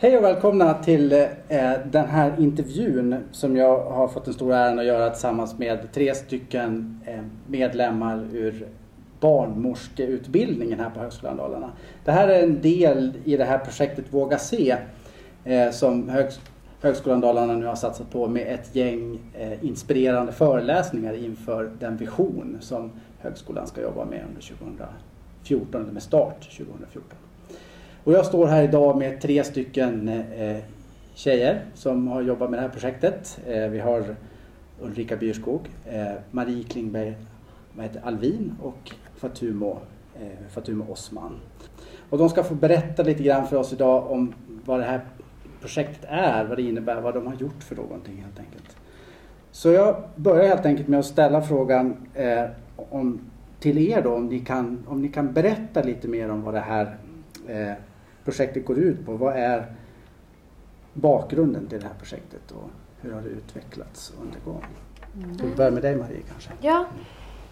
Hej och välkomna till eh, den här intervjun som jag har fått den stora äran att göra tillsammans med tre stycken eh, medlemmar ur barnmorskeutbildningen här på Högskolan Dalarna. Det här är en del i det här projektet Våga se eh, som Högs Högskolan Dalarna nu har satsat på med ett gäng eh, inspirerande föreläsningar inför den vision som högskolan ska jobba med under 2014, eller med start 2014. Och jag står här idag med tre stycken eh, tjejer som har jobbat med det här projektet. Eh, vi har Ulrika Byrskog, eh, Marie Klingberg vad heter, Alvin och Fatumo, eh, Fatumo Osman. Och de ska få berätta lite grann för oss idag om vad det här projektet är, vad det innebär, vad de har gjort för någonting helt enkelt. Så jag börjar helt enkelt med att ställa frågan eh, om, till er då, om ni, kan, om ni kan berätta lite mer om vad det här eh, projektet går ut på. Vad är bakgrunden till det här projektet och hur har det utvecklats under gång? Mm. Vi börjar med dig Marie kanske. Ja,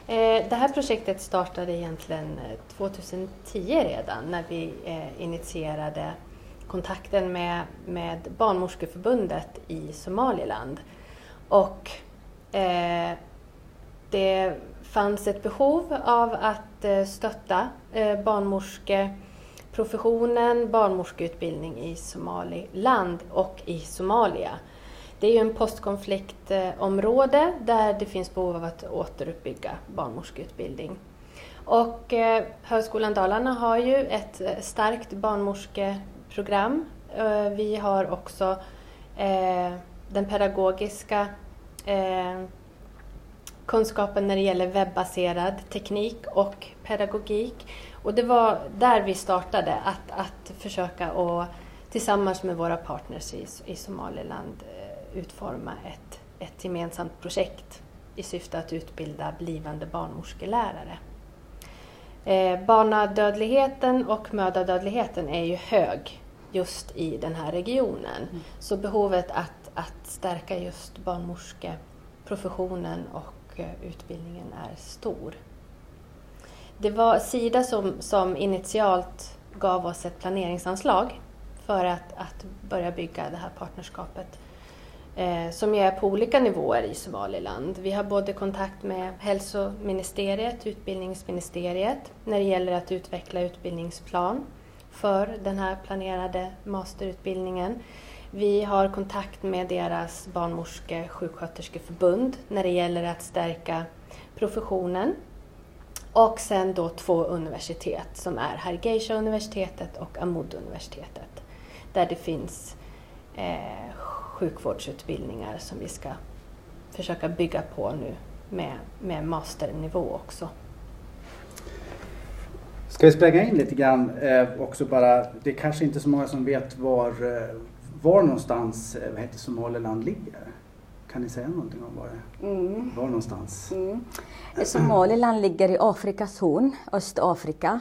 eh, det här projektet startade egentligen 2010 eh, redan när vi eh, initierade kontakten med, med Barnmorskeförbundet i Somaliland. Och eh, det fanns ett behov av att stötta eh, professionen barnmorskeutbildning i Somaliland och i Somalia. Det är ju en postkonfliktområde där det finns behov av att återuppbygga barnmorskeutbildning. Och eh, Högskolan Dalarna har ju ett eh, starkt barnmorskeprogram. Eh, vi har också eh, den pedagogiska eh, kunskapen när det gäller webbaserad teknik och pedagogik. Och det var där vi startade, att, att försöka och tillsammans med våra partners i, i Somaliland eh, utforma ett, ett gemensamt projekt i syfte att utbilda blivande barnmorskelärare. Eh, barnadödligheten och mödradödligheten är ju hög just i den här regionen. Mm. Så behovet att, att stärka just barnmorskeprofessionen och och utbildningen är stor. Det var Sida som, som initialt gav oss ett planeringsanslag för att, att börja bygga det här partnerskapet eh, som är på olika nivåer i Somaliland. Vi har både kontakt med hälsoministeriet, utbildningsministeriet när det gäller att utveckla utbildningsplan för den här planerade masterutbildningen. Vi har kontakt med deras barnmorske sjuksköterskeförbund när det gäller att stärka professionen. Och sen då två universitet som är Hargeisa universitetet och Ahmad-universitetet. Där det finns eh, sjukvårdsutbildningar som vi ska försöka bygga på nu med, med masternivå också. Ska vi spränga in lite grann eh, också bara, det är kanske inte så många som vet var eh, var någonstans eh, vad heter Somaliland ligger? Kan ni säga någonting om var, det, mm. var någonstans? Mm. Somaliland ligger i Afrikas horn, Östafrika.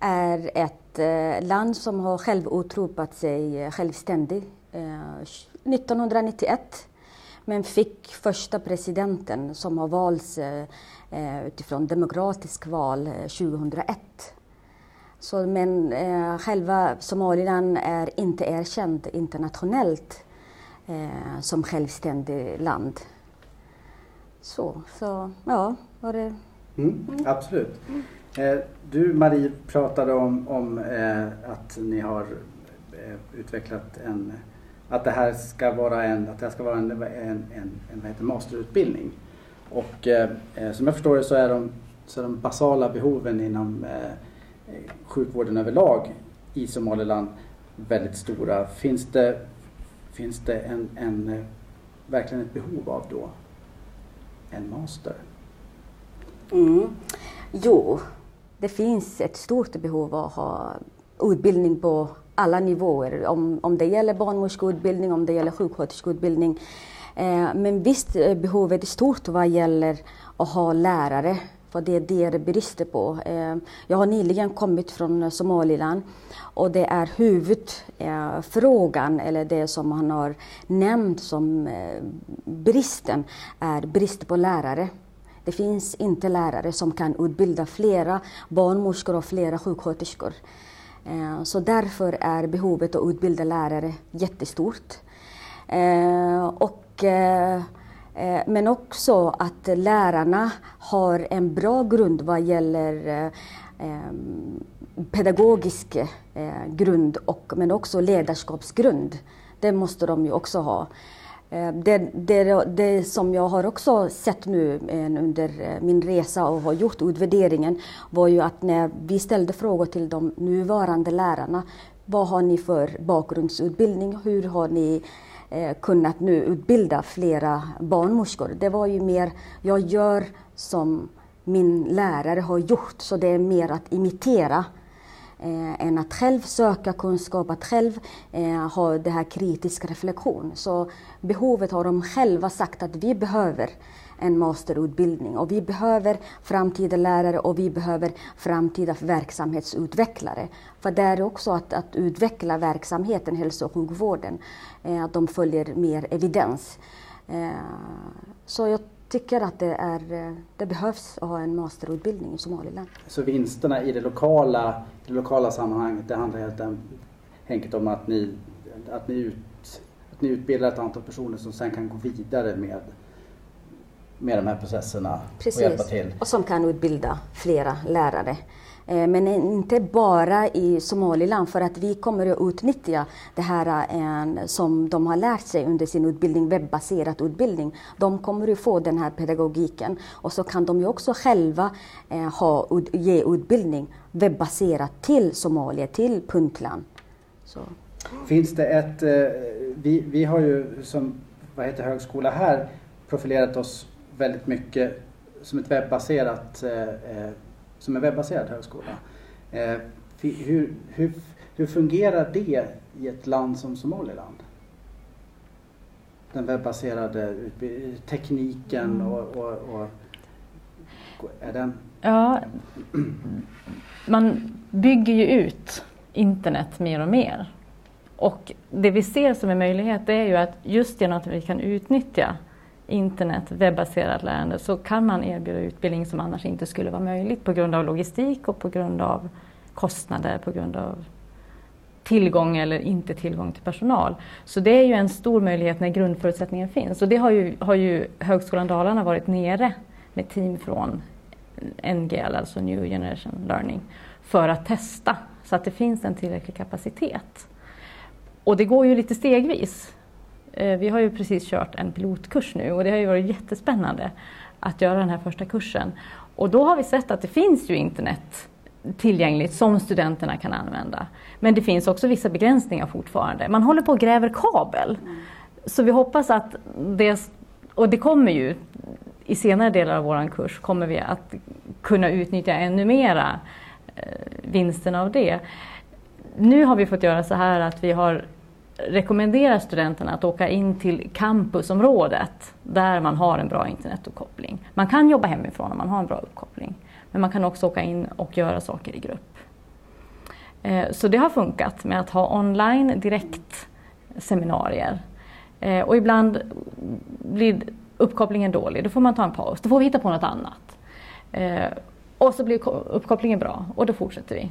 är ett eh, land som har själv utropat sig självständig eh, 1991 men fick första presidenten som har valts utifrån demokratisk val 2001. Så, men eh, själva Somaliland är inte erkänt internationellt eh, som självständigt land. Så, så ja, var det... Mm, absolut. Eh, du Marie pratade om, om eh, att ni har eh, utvecklat en att det här ska vara en, att det ska vara en, en, en, en vad heter, masterutbildning. Och eh, som jag förstår det så är de, så är de basala behoven inom sjukvården överlag i Somaliland väldigt stora. Finns det, finns det en, en, eh, verkligen ett behov av då en master? Mm. Jo, det finns ett stort behov av att ha utbildning på alla nivåer. Om, om det gäller barnmorskeutbildning, om det gäller sjuksköterskeutbildning. Eh, men visst, eh, behovet är stort vad gäller att ha lärare för det är det det brister på. Eh, jag har nyligen kommit från Somaliland och det är huvudfrågan, eh, eller det som man har nämnt som eh, bristen, är brist på lärare. Det finns inte lärare som kan utbilda flera barnmorskor och flera sjuksköterskor. Så därför är behovet att utbilda lärare jättestort. Och, Eh, men också att lärarna har en bra grund vad gäller eh, pedagogisk eh, grund och, men också ledarskapsgrund. Det måste de ju också ha. Det, det, det, som jag har också sett nu under min resa och har gjort utvärderingen var ju att när vi ställde frågor till de nuvarande lärarna, vad har ni för bakgrundsutbildning? Hur har ni eh, kunnat nu utbilda flera barnmorskor? Det var ju mer, jag gör som min lärare har gjort, så det är mer att imitera eh, än att själv söka kunskap, att själv eh, ha det här kritisk reflektion. Så behovet har de själva sagt att vi behöver en masterutbildning och vi behöver framtida lärare och vi behöver framtida verksamhetsutvecklare. För det är också att, att utveckla verksamheten, hälso och sjukvården, eh, att de följer mer evidens. Eh, så jag tycker att det, är, eh, det behövs att ha en masterutbildning i Somaliland. Så vinsterna i det lokala, det lokala sammanhanget, det handlar helt enkelt om att ni, att, ni ut, att ni utbildar ett antal personer som sen kan gå vidare med, med de här processerna Precis. och hjälpa till? och som kan utbilda flera lärare. Eh, men inte bara i Somaliland för att vi kommer att utnyttja det här eh, som de har lärt sig under sin utbildning, webbaserad utbildning. De kommer att få den här pedagogiken och så kan de ju också själva eh, ha, ge utbildning webbaserat till Somalia, till Puntland. Så. Finns det ett, vi, vi har ju som vad heter högskola här profilerat oss väldigt mycket som ett webbaserat som en webbaserad högskola. Eh, hur, hur, hur fungerar det i ett land som Somaliland? Den webbaserade tekniken mm. och, och, och, är den... Ja, man bygger ju ut internet mer och mer. Och det vi ser som en möjlighet är ju att just genom att vi kan utnyttja internet, webbaserat lärande så kan man erbjuda utbildning som annars inte skulle vara möjligt på grund av logistik och på grund av kostnader, på grund av tillgång eller inte tillgång till personal. Så det är ju en stor möjlighet när grundförutsättningen finns och det har ju, har ju Högskolan Dalarna varit nere med team från NGL, alltså New Generation Learning, för att testa så att det finns en tillräcklig kapacitet. Och det går ju lite stegvis. Eh, vi har ju precis kört en pilotkurs nu och det har ju varit jättespännande att göra den här första kursen. Och då har vi sett att det finns ju internet tillgängligt som studenterna kan använda. Men det finns också vissa begränsningar fortfarande. Man håller på och gräver kabel. Så vi hoppas att det, och det kommer ju i senare delar av vår kurs, kommer vi att kunna utnyttja ännu mera eh, vinsten av det. Nu har vi fått göra så här att vi har rekommenderar studenterna att åka in till campusområdet där man har en bra internetuppkoppling. Man kan jobba hemifrån om man har en bra uppkoppling. Men man kan också åka in och göra saker i grupp. Eh, så det har funkat med att ha online direkt seminarier. Eh, och ibland blir uppkopplingen dålig, då får man ta en paus. Då får vi hitta på något annat. Eh, och så blir uppkopplingen bra och då fortsätter vi.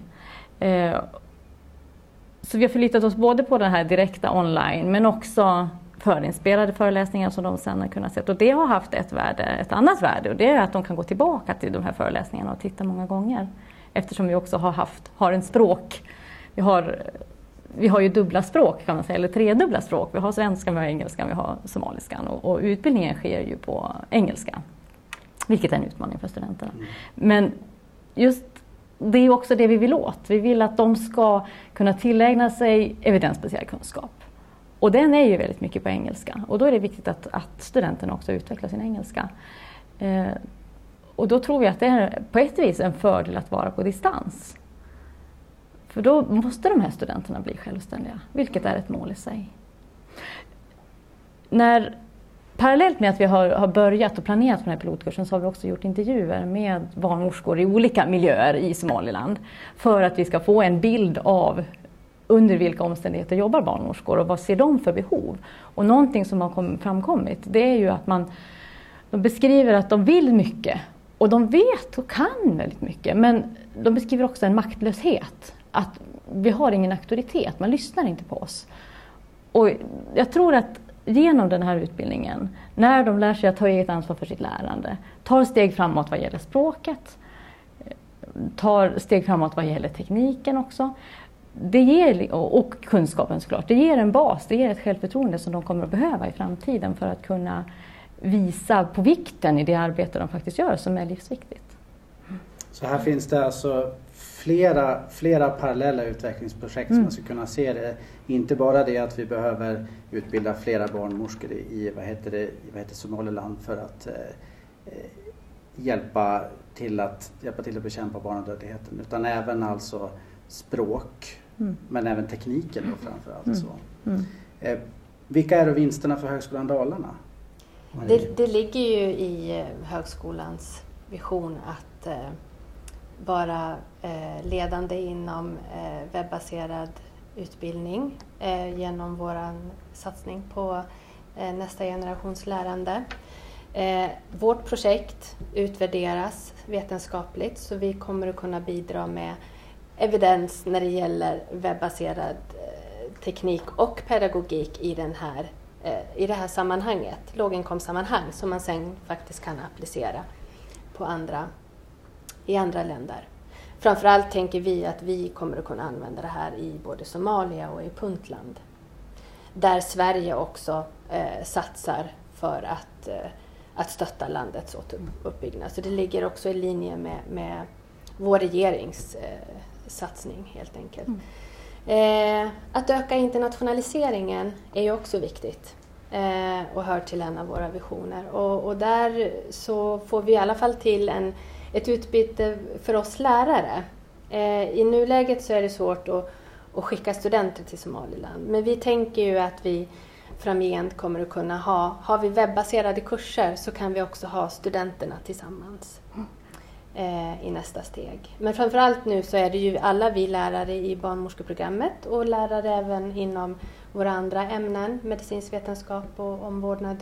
Så vi har förlitat oss både på den här direkta online men också förinspelade föreläsningar som de sen har kunnat se. Och det har haft ett värde, ett annat värde och det är att de kan gå tillbaka till de här föreläsningarna och titta många gånger. Eftersom vi också har, haft, har en språk, vi har, vi har ju dubbla språk kan man säga, eller tredubbla språk. Vi har svenska, vi har engelska, vi har somaliskan och, och utbildningen sker ju på engelska. Vilket är en utmaning för studenterna. Mm. Men just det är också det vi vill åt. Vi vill att de ska kunna tillägna sig evidensbaserad kunskap. Och den är ju väldigt mycket på engelska och då är det viktigt att, att studenterna också utvecklar sin engelska. Eh, och då tror vi att det är på ett vis en fördel att vara på distans. För då måste de här studenterna bli självständiga, vilket är ett mål i sig. När parallellt med att vi har, har börjat och planerat för den här pilotkursen så har vi också gjort intervjuer med barnmorskor i olika miljöer i Somaliland för att vi ska få en bild av under vilka omständigheter jobbar barnmorskor och vad ser de för behov? Och någonting som har framkommit det är ju att man de beskriver att de vill mycket och de vet och kan väldigt mycket men de beskriver också en maktlöshet. Att vi har ingen auktoritet, man lyssnar inte på oss. Och jag tror att genom den här utbildningen, när de lär sig att ta eget ansvar för sitt lärande, tar steg framåt vad gäller språket, tar steg framåt vad gäller tekniken också. Det ger, och kunskapen såklart. Det ger en bas, det ger ett självförtroende som de kommer att behöva i framtiden för att kunna visa på vikten i det arbete de faktiskt gör som är livsviktigt. Så här finns det alltså flera, flera parallella utvecklingsprojekt mm. som man skulle kunna se det. Inte bara det att vi behöver utbilda flera barnmorskor i vad heter det, vad heter Somaliland för att eh, hjälpa, till att, hjälpa till att bekämpa barnadödligheten utan även alltså språk mm. men även tekniken då framförallt. Mm. Så. Mm. Eh, vilka är då vinsterna för Högskolan Dalarna? Det, det, ligger ju i eh, högskolans vision att eh, vara eh, ledande inom eh, webbaserad utbildning eh, genom vår satsning på eh, nästa generations lärande. Eh, vårt projekt utvärderas vetenskapligt så vi kommer att kunna bidra med evidens när det gäller webbaserad eh, teknik och pedagogik i den här Eh, i det här sammanhanget, låginkomstsammanhang, som man sen faktiskt kan applicera på andra, i andra länder. Framförallt tänker vi att vi kommer att kunna använda det här i både Somalia och i Puntland. Där Sverige också eh, satsar för att, eh, att stötta landets återuppbyggnad. Så det ligger också i linje med, med vår regerings eh, satsning helt enkelt. Mm. Eh, att öka internationaliseringen är ju också viktigt eh, och hör till en av våra visioner. Och, och, där så får vi i alla fall till en, ett utbyte för oss lärare. Eh, I nuläget så är det svårt att, att skicka studenter till Somaliland men vi tänker ju att vi framgent kommer att kunna ha, har vi webbaserade kurser så kan vi också ha studenterna tillsammans eh, i nästa steg. Men framförallt nu så är det ju alla vi lärare i barnmorskeprogrammet och lärare även inom våra andra ämnen, medicinsk vetenskap och omvårdnad,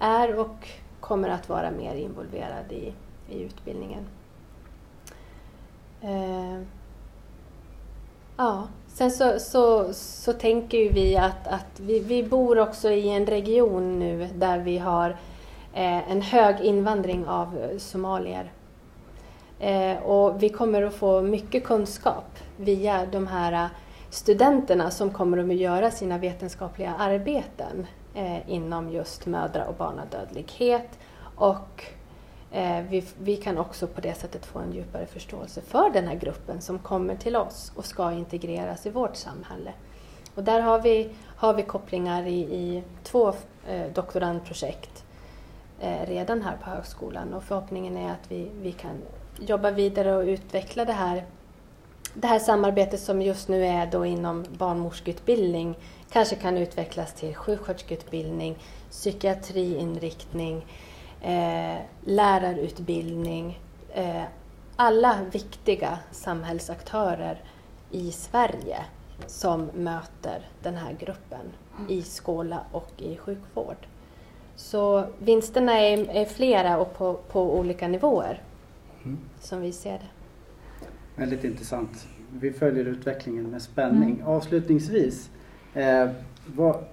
är och kommer att vara mer involverade i, i utbildningen. Eh, ja, sen så, så, så tänker ju vi att, att vi, vi bor också i en region nu där vi har eh, en hög invandring av somalier Eh, och vi kommer att få mycket kunskap via de här studenterna som kommer att göra sina vetenskapliga arbeten eh, inom just mödra och barnadödlighet. Och Eh, vi, vi, kan också på det sättet få en djupare förståelse för den här gruppen som kommer till oss och ska integreras i vårt samhälle. Och där har vi, har vi kopplingar i, i två eh, doktorandprojekt eh, redan här på högskolan och förhoppningen är att vi, vi kan jobba vidare och utveckla det här, det här samarbetet som just nu är då inom barnmorskeutbildning kanske kan utvecklas till sjuksköterskeutbildning, psykiatriinriktning, eh, lärarutbildning. Eh, alla viktiga samhällsaktörer i Sverige som möter den här gruppen i skola och i sjukvård. Så vinsterna är, är flera och på, på olika nivåer mm. som vi ser det. Väldigt intressant. Vi följer utvecklingen med spänning. Mm. Avslutningsvis, eh, vad,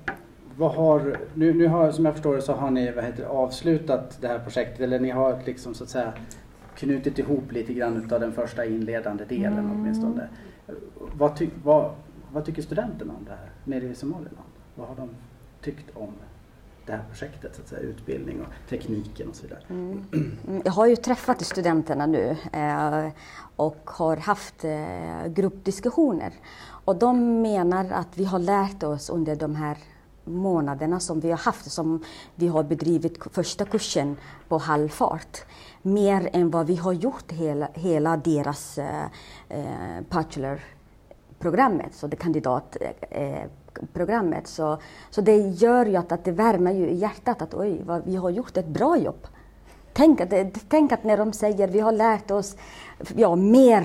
vad har, nu, nu har, som jag förstår det så har ni vad heter, avslutat det här projektet eller ni har liksom så att säga knutit ihop lite grann utav den första inledande delen mm. åtminstone. Vad, ty, vad, vad tycker studenterna om det här nere i Somaliland? Vad har de tyckt om det här projektet, så att säga, utbildning och tekniken och så vidare. Mm. mm. Jag har ju träffat studenterna nu eh, och har haft eh, gruppdiskussioner. Och de menar att vi har lärt oss under de här månaderna som vi har haft, som vi har bedrivit första kursen på halvfart, mer än vad vi har gjort hela, hela deras eh, eh bachelorprogrammet, så det kandidatprogrammet. eh. eh så, så det gör ju att, att det värmer ju i hjärtat att oj, vad, vi har gjort ett bra jobb. Tänk att, tänk att när de säger vi har lärt oss ja, mer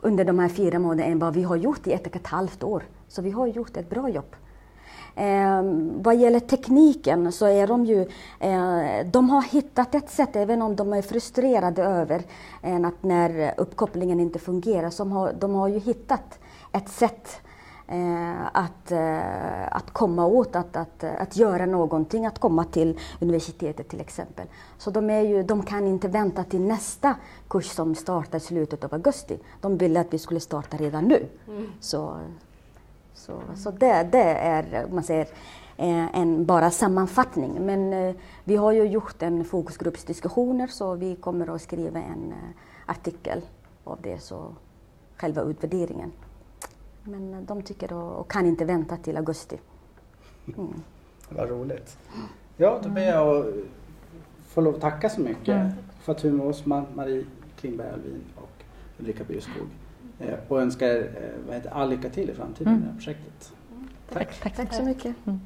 under de här fyra månaderna än vad vi har gjort i ett och ett halvt år. Så vi har gjort ett bra jobb. Eh, vad gäller tekniken så är de ju, eh, de har hittat ett sätt, även om de är frustrerade över eh, att när uppkopplingen inte fungerar, så har, de har ju hittat ett sätt Eh, att, eh, att komma åt, att, att, att göra någonting, att komma till universitetet till exempel. Så de, är ju, de kan inte vänta till nästa kurs som startar i slutet av augusti. De ville att vi skulle starta redan nu. Mm. Så, så, så det, det är, man säger, eh, en bara sammanfattning. Men vi har ju gjort en fokusgruppsdiskussioner så vi kommer att skriva en artikel av det, så själva utvärderingen. Men de tycker och, och kan inte vänta till augusti. Mm. Vad roligt. Ja, då ber jag att få lov att tacka så mycket. Mm. Fatuma Osman, Marie Klingberg Alvin och Ulrika Byrskog. Eh, och önskar eh, all lycka till i framtiden mm. med det här projektet. Tack. Tack, tack, tack så mycket. Mm.